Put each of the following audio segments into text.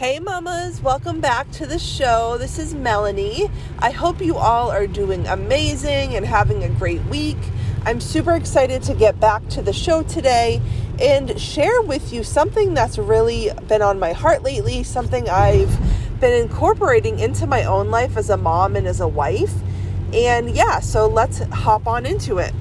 Hey, mamas, welcome back to the show. This is Melanie. I hope you all are doing amazing and having a great week. I'm super excited to get back to the show today and share with you something that's really been on my heart lately, something I've been incorporating into my own life as a mom and as a wife. And yeah, so let's hop on into it.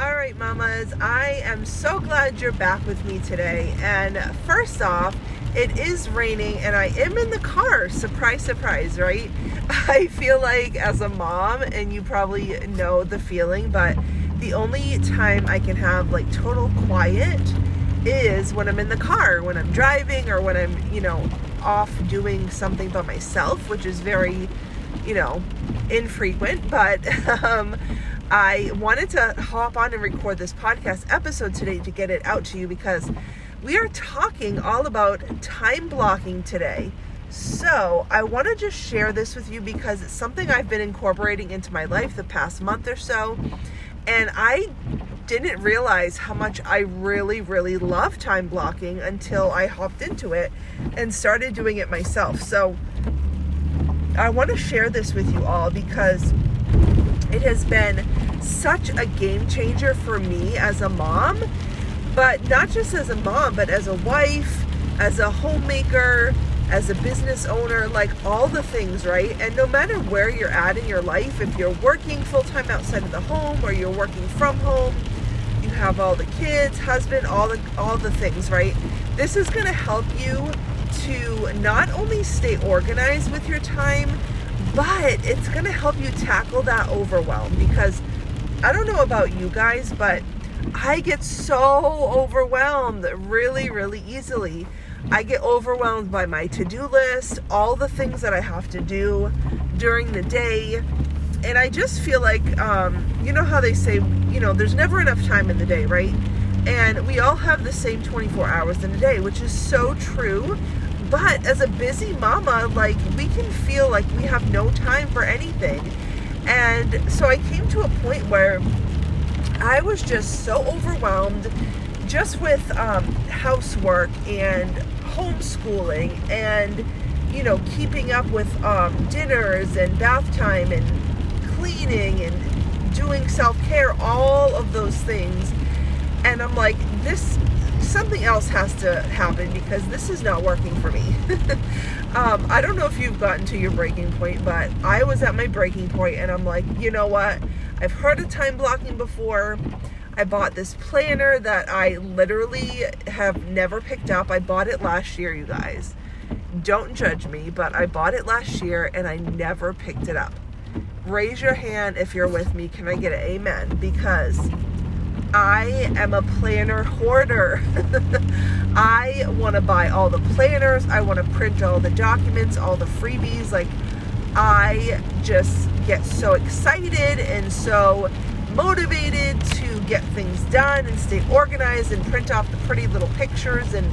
All right, mamas, I am so glad you're back with me today. And first off, it is raining and I am in the car. Surprise, surprise, right? I feel like as a mom, and you probably know the feeling, but the only time I can have like total quiet is when I'm in the car, when I'm driving, or when I'm, you know, off doing something by myself, which is very, you know, infrequent. But um, I wanted to hop on and record this podcast episode today to get it out to you because we are talking all about time blocking today. So, I want to just share this with you because it's something I've been incorporating into my life the past month or so. And I didn't realize how much I really, really love time blocking until I hopped into it and started doing it myself. So, I want to share this with you all because it has been such a game changer for me as a mom but not just as a mom, but as a wife, as a homemaker, as a business owner, like all the things, right? And no matter where you're at in your life, if you're working full time outside of the home or you're working from home, you have all the kids, husband, all the all the things, right? This is going to help you to not only stay organized with your time, but it's going to help you tackle that overwhelm because I don't know about you guys, but I get so overwhelmed really, really easily. I get overwhelmed by my to do list, all the things that I have to do during the day. And I just feel like, um, you know how they say, you know, there's never enough time in the day, right? And we all have the same 24 hours in a day, which is so true. But as a busy mama, like we can feel like we have no time for anything. And so I came to a point where I was just so overwhelmed just with um, housework and homeschooling and you know keeping up with um, dinners and bath time and cleaning and doing self-care all of those things. And i'm like this something else has to happen because this is not working for me. Um, i don't know if you've gotten to your breaking point but i was at my breaking point and i'm like you know what I've heard of time blocking before. I bought this planner that I literally have never picked up. I bought it last year, you guys. Don't judge me, but I bought it last year and I never picked it up. Raise your hand if you're with me. Can I get an amen? Because I am a planner hoarder. I want to buy all the planners. I want to print all the documents, all the freebies. Like, I just get so excited and so motivated to get things done and stay organized and print off the pretty little pictures and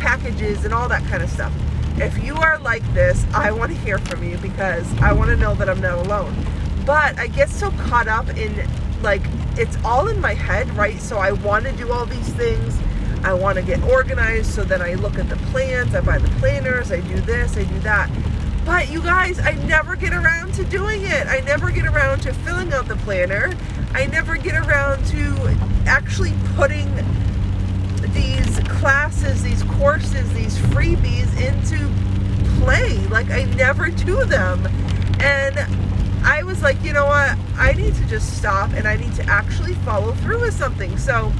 packages and all that kind of stuff. If you are like this, I want to hear from you because I want to know that I'm not alone. But I get so caught up in like it's all in my head, right? So I want to do all these things. I want to get organized. So then I look at the plans, I buy the planners, I do this, I do that. But you guys, I never get around to doing it. I never get around to filling out the planner. I never get around to actually putting these classes, these courses, these freebies into play. Like I never do them. And I was like, you know what? I need to just stop and I need to actually follow through with something. So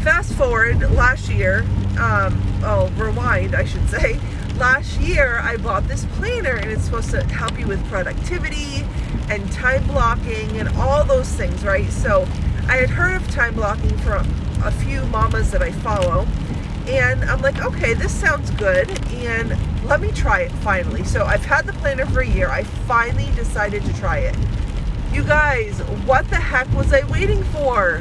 fast forward last year, um, oh, rewind, I should say last year I bought this planner and it's supposed to help you with productivity and time blocking and all those things, right? So I had heard of time blocking from a few mamas that I follow. And I'm like, okay, this sounds good. And let me try it finally. So I've had the planner for a year. I finally decided to try it. You guys, what the heck was I waiting for?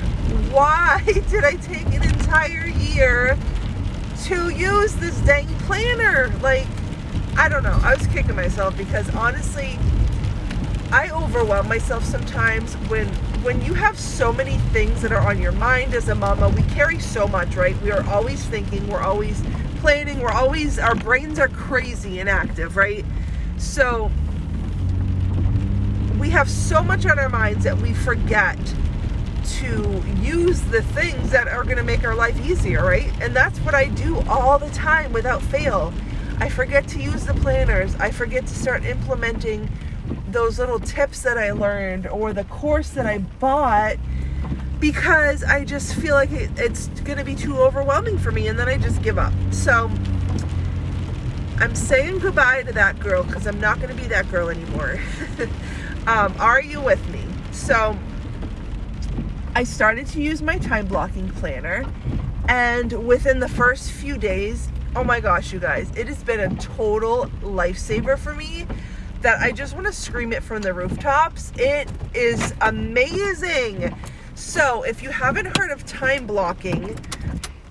Why did I take an entire year to use this dang planner. Like, I don't know. I was kicking myself because honestly, I overwhelm myself sometimes when when you have so many things that are on your mind as a mama. We carry so much, right? We are always thinking, we're always planning. We're always, our brains are crazy and active, right? So we have so much on our minds that we forget to use the things that are going to make our life easier, right? And that's what I do all the time without fail. I forget to use the planners. I forget to start implementing those little tips that I learned or the course that I bought because I just feel like it, it's going to be too overwhelming for me and then I just give up. So I'm saying goodbye to that girl because I'm not going to be that girl anymore. um, are you with me? So I started to use my time blocking planner, and within the first few days, oh my gosh, you guys, it has been a total lifesaver for me that I just want to scream it from the rooftops. It is amazing. So, if you haven't heard of time blocking,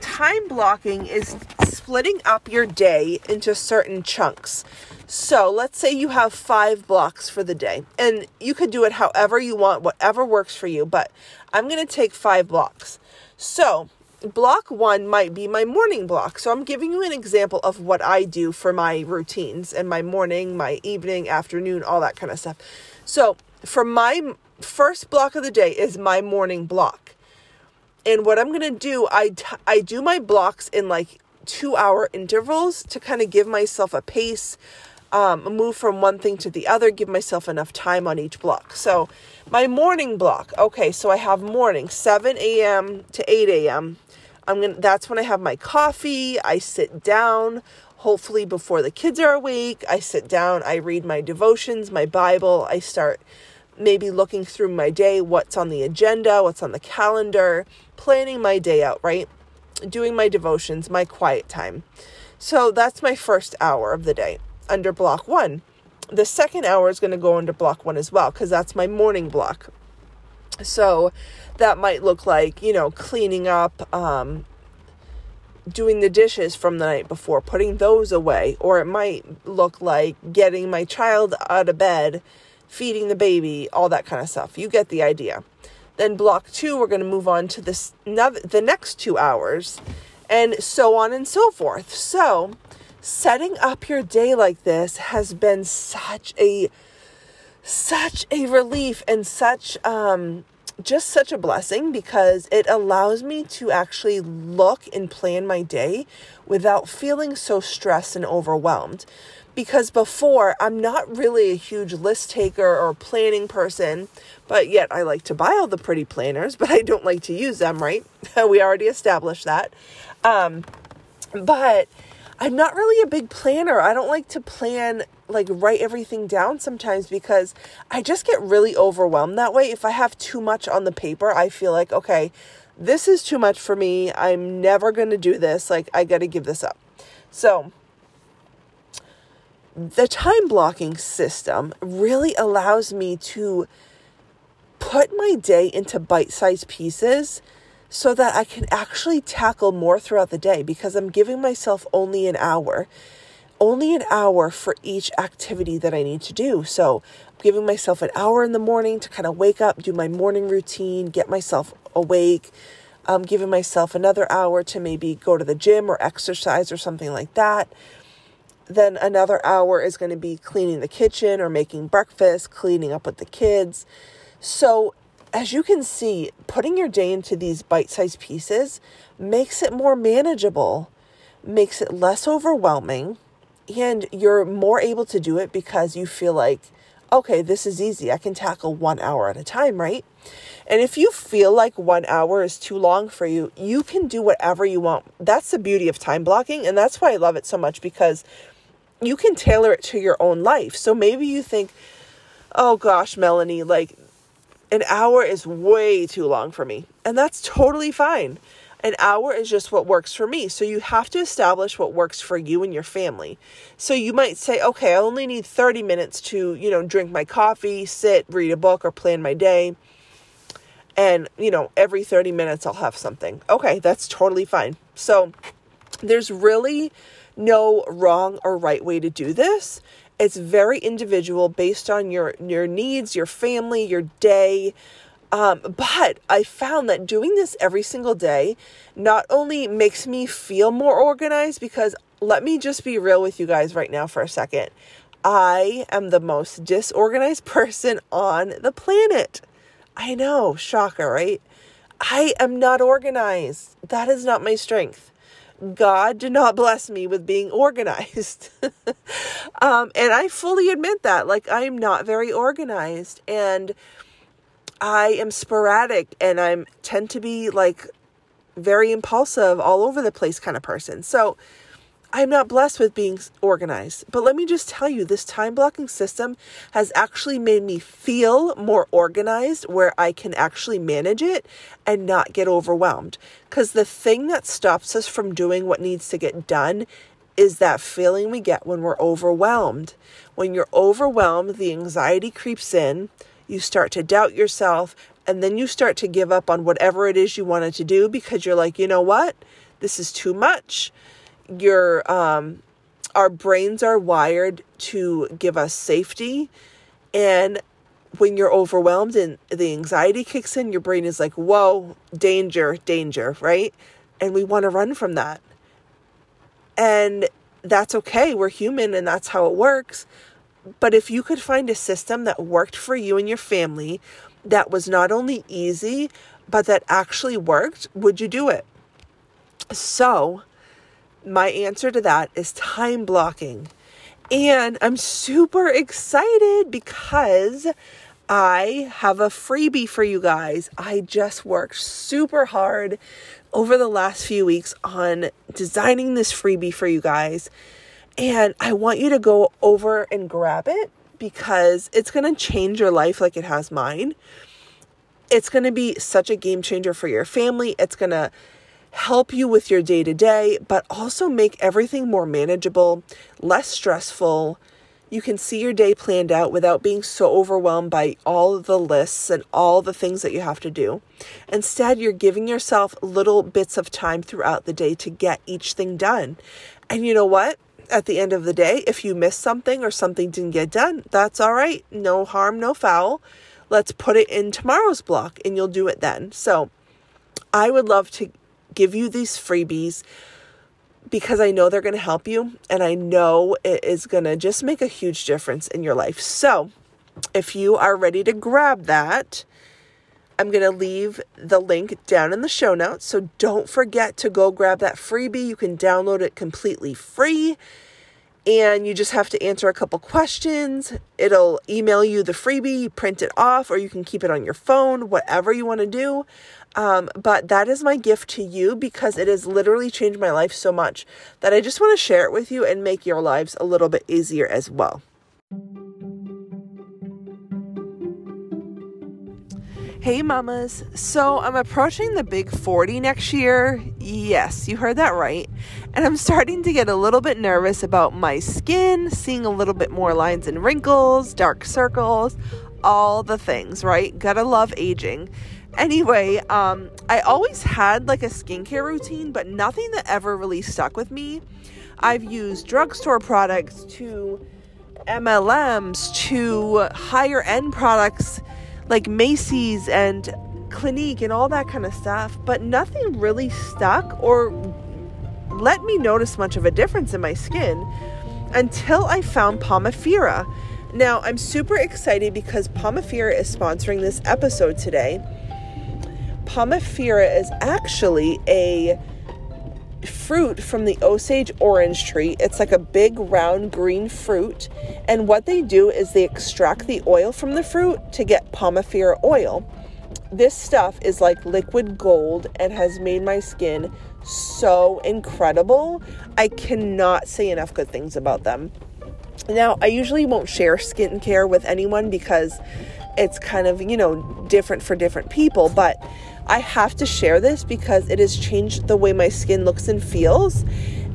time blocking is splitting up your day into certain chunks. So let's say you have five blocks for the day, and you could do it however you want, whatever works for you, but I'm going to take five blocks. So block one might be my morning block. So I'm giving you an example of what I do for my routines and my morning, my evening, afternoon, all that kind of stuff. So for my first block of the day is my morning block. And what I'm going to do, I, t- I do my blocks in like two hour intervals to kind of give myself a pace um, move from one thing to the other, give myself enough time on each block. So, my morning block. Okay, so I have morning 7 a.m. to 8 a.m. I'm gonna. That's when I have my coffee. I sit down. Hopefully, before the kids are awake, I sit down. I read my devotions, my Bible. I start maybe looking through my day, what's on the agenda, what's on the calendar, planning my day out. Right, doing my devotions, my quiet time. So that's my first hour of the day under block one. The second hour is going to go under block one as well because that's my morning block. So that might look like, you know, cleaning up, um, doing the dishes from the night before, putting those away. Or it might look like getting my child out of bed, feeding the baby, all that kind of stuff. You get the idea. Then block two, we're going to move on to this the next two hours, and so on and so forth. So setting up your day like this has been such a such a relief and such um just such a blessing because it allows me to actually look and plan my day without feeling so stressed and overwhelmed. Because before, I'm not really a huge list taker or planning person, but yet I like to buy all the pretty planners, but I don't like to use them, right? we already established that. Um, but I'm not really a big planner. I don't like to plan, like, write everything down sometimes because I just get really overwhelmed that way. If I have too much on the paper, I feel like, okay, this is too much for me. I'm never going to do this. Like, I got to give this up. So, the time blocking system really allows me to put my day into bite sized pieces so that I can actually tackle more throughout the day because I'm giving myself only an hour. Only an hour for each activity that I need to do. So I'm giving myself an hour in the morning to kind of wake up, do my morning routine, get myself awake. I'm giving myself another hour to maybe go to the gym or exercise or something like that. Then another hour is going to be cleaning the kitchen or making breakfast, cleaning up with the kids. So as you can see, putting your day into these bite sized pieces makes it more manageable, makes it less overwhelming, and you're more able to do it because you feel like, okay, this is easy. I can tackle one hour at a time, right? And if you feel like one hour is too long for you, you can do whatever you want. That's the beauty of time blocking. And that's why I love it so much because you can tailor it to your own life. So maybe you think, oh gosh, Melanie, like an hour is way too long for me, and that's totally fine. An hour is just what works for me. So you have to establish what works for you and your family. So you might say, okay, I only need 30 minutes to, you know, drink my coffee, sit, read a book, or plan my day. And, you know, every 30 minutes I'll have something. Okay, that's totally fine. So there's really no wrong or right way to do this. It's very individual based on your your needs, your family, your day, Um, but I found that doing this every single day not only makes me feel more organized, because let me just be real with you guys right now for a second. I am the most disorganized person on the planet. I know, shocker, right? I am not organized. That is not my strength. God did not bless me with being organized. um, and I fully admit that. Like, I am not very organized. And I am sporadic and I'm tend to be like very impulsive, all over the place kind of person. So I'm not blessed with being organized. But let me just tell you, this time blocking system has actually made me feel more organized where I can actually manage it and not get overwhelmed. Because the thing that stops us from doing what needs to get done is that feeling we get when we're overwhelmed. When you're overwhelmed, the anxiety creeps in, you start to doubt yourself, and then you start to give up on whatever it is you wanted to do because you're like, you know what? This is too much your um our brains are wired to give us safety and when you're overwhelmed and the anxiety kicks in your brain is like whoa danger danger right and we want to run from that and that's okay we're human and that's how it works but if you could find a system that worked for you and your family that was not only easy but that actually worked would you do it so my answer to that is time blocking. And I'm super excited because I have a freebie for you guys. I just worked super hard over the last few weeks on designing this freebie for you guys. And I want you to go over and grab it because it's going to change your life like it has mine. It's going to be such a game changer for your family. It's going to help you with your day to day, but also make everything more manageable, less stressful. You can see your day planned out without being so overwhelmed by all the lists and all the things that you have to do. Instead, you're giving yourself little bits of time throughout the day to get each thing done. And you know what? At the end of the day, if you miss something or something didn't get done, that's all right. No harm, no foul. Let's put it in tomorrow's block and you'll do it then. So, I would love to give you these freebies because I know they're going to help you and I know it is going to just make a huge difference in your life. So, if you are ready to grab that, I'm going to leave the link down in the show notes. So don't forget to go grab that freebie. You can download it completely free and you just have to answer a couple questions. It'll email you the freebie, print it off, or you can keep it on your phone, whatever you want to do. Um, but that is my gift to you because it has literally changed my life so much that I just want to share it with you and make your lives a little bit easier as well. Hey, mamas. So I'm approaching the big 40 next year. Yes, you heard that right. And I'm starting to get a little bit nervous about my skin, seeing a little bit more lines and wrinkles, dark circles, all the things, right? Gotta love aging. Anyway, um, I always had like a skincare routine, but nothing that ever really stuck with me. I've used drugstore products to MLMs to higher end products like Macy's and Clinique and all that kind of stuff, but nothing really stuck or let me notice much of a difference in my skin until I found Pomifera. Now, I'm super excited because Pomifera is sponsoring this episode today. Pomifera is actually a fruit from the Osage orange tree. It's like a big round green fruit. And what they do is they extract the oil from the fruit to get Pomifera oil. This stuff is like liquid gold and has made my skin so incredible. I cannot say enough good things about them. Now, I usually won't share skincare with anyone because it's kind of, you know, different for different people, but I have to share this because it has changed the way my skin looks and feels.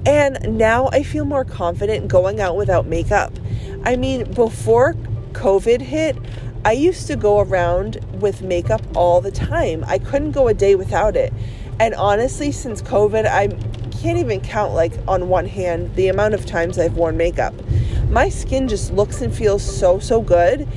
And now I feel more confident going out without makeup. I mean, before COVID hit, I used to go around with makeup all the time. I couldn't go a day without it. And honestly, since COVID, I can't even count, like, on one hand, the amount of times I've worn makeup. My skin just looks and feels so, so good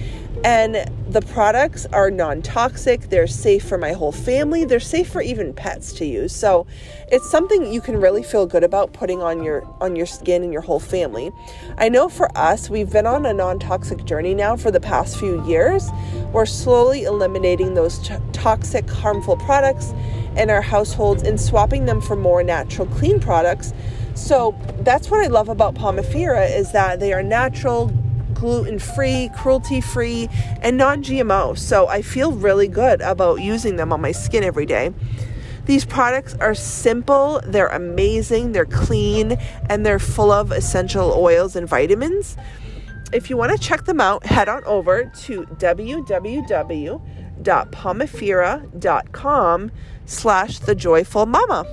And the products are non toxic, they're safe for my whole family, they're safe for even pets to use. So it's something you can really feel good about putting on your on your skin and your whole family. I know for us, we've been on a non-toxic journey now for the past few years. We're slowly eliminating those t- toxic, harmful products in our households and swapping them for more natural, clean products. So that's what I love about Pomifera is that they are natural, gluten free, cruelty free, and non GMO. So I feel really good about using them on my skin every day. These products are simple, they're amazing, they're clean, and they're full of essential oils and vitamins. If you want to check them out, head on over to www.pomifera.com slash the joyful mama.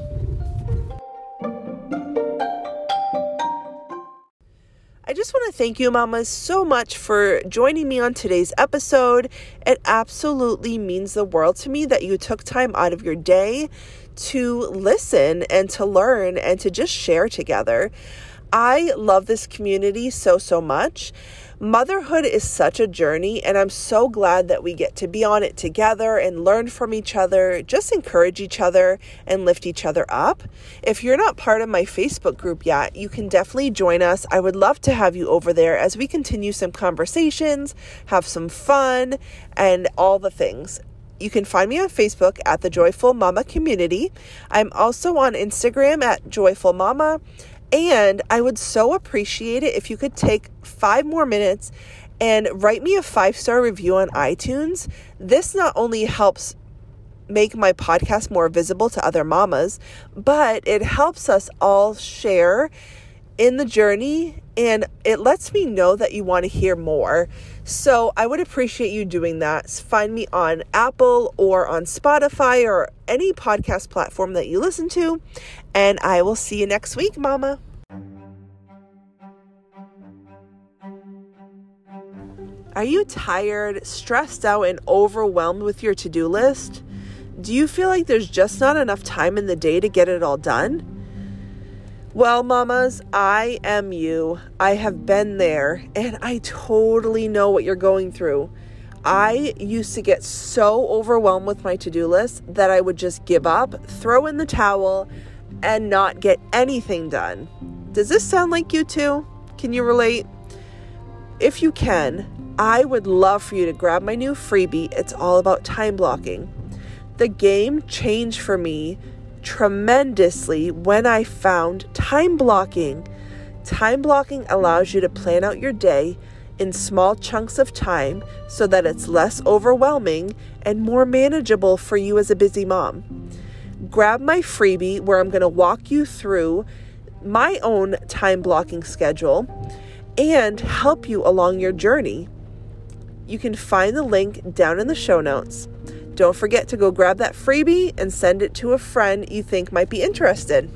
I just want to thank you, mamas, so much for joining me on today's episode. It absolutely means the world to me that you took time out of your day to listen and to learn and to just share together. I love this community so, so much. Motherhood is such a journey, and I'm so glad that we get to be on it together and learn from each other, just encourage each other and lift each other up. If you're not part of my Facebook group yet, you can definitely join us. I would love to have you over there as we continue some conversations, have some fun, and all the things. You can find me on Facebook at the Joyful Mama Community. I'm also on Instagram at Joyful Mama and I would so appreciate it if you could take five more minutes and write me a five star review on iTunes. This not only helps make my podcast more visible to other mamas, but it helps us all share in the journey and it lets me know that you want to hear more. So I would appreciate you doing that. Find me on Apple or on Spotify or any podcast platform that you listen to. And I will see you next week, Mama. Are you tired, stressed out, and overwhelmed with your to do list? Do you feel like there's just not enough time in the day to get it all done? Well, mamas, I am you. I have been there and I totally know what you're going through. I used to get so overwhelmed with my to do list that I would just give up, throw in the towel, and not get anything done. Does this sound like you too? Can you relate? If you can, I would love for you to grab my new freebie. It's all about time blocking. The game changed for me tremendously when I found time blocking. Time blocking allows you to plan out your day in small chunks of time so that it's less overwhelming and more manageable for you as a busy mom. Grab my freebie where I'm going to walk you through my own time blocking schedule and help you along your journey. You can find the link down in the show notes. Don't forget to go grab that freebie and send it to a friend you think might be interested.